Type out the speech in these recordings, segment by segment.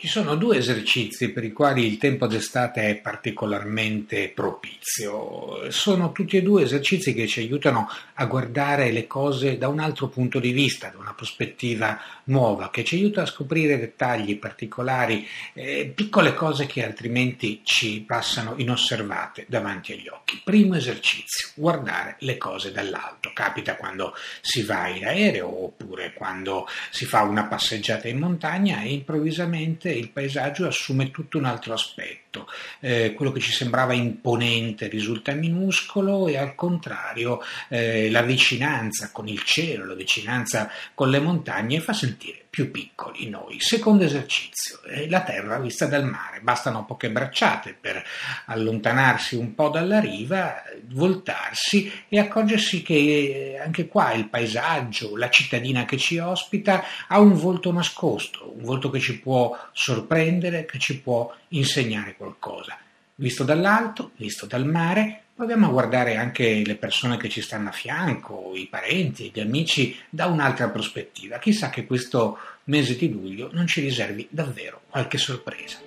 Ci sono due esercizi per i quali il tempo d'estate è particolarmente propizio. Sono tutti e due esercizi che ci aiutano a guardare le cose da un altro punto di vista, da una prospettiva nuova, che ci aiuta a scoprire dettagli particolari, eh, piccole cose che altrimenti ci passano inosservate davanti agli occhi. Primo esercizio, guardare le cose dall'alto. Capita quando si va in aereo oppure quando si fa una passeggiata in montagna e improvvisamente volte il paesaggio assume tutto un altro aspetto. Eh, quello che ci sembrava imponente risulta minuscolo e al contrario eh, la vicinanza con il cielo, la vicinanza con le montagne fa sentire più piccoli noi. Secondo esercizio, eh, la terra vista dal mare, bastano poche bracciate per allontanarsi un po' dalla riva, voltarsi e accorgersi che eh, anche qua il paesaggio, la cittadina che ci ospita ha un volto nascosto, un volto che ci può sorprendere, che ci può insegnare qualcosa. Visto dall'alto, visto dal mare, proviamo a guardare anche le persone che ci stanno a fianco, i parenti, gli amici, da un'altra prospettiva. Chissà che questo mese di luglio non ci riservi davvero qualche sorpresa.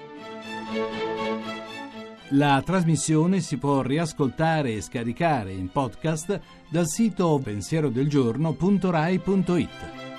La trasmissione si può riascoltare e scaricare in podcast dal sito pensierodelgiorno.rai.it.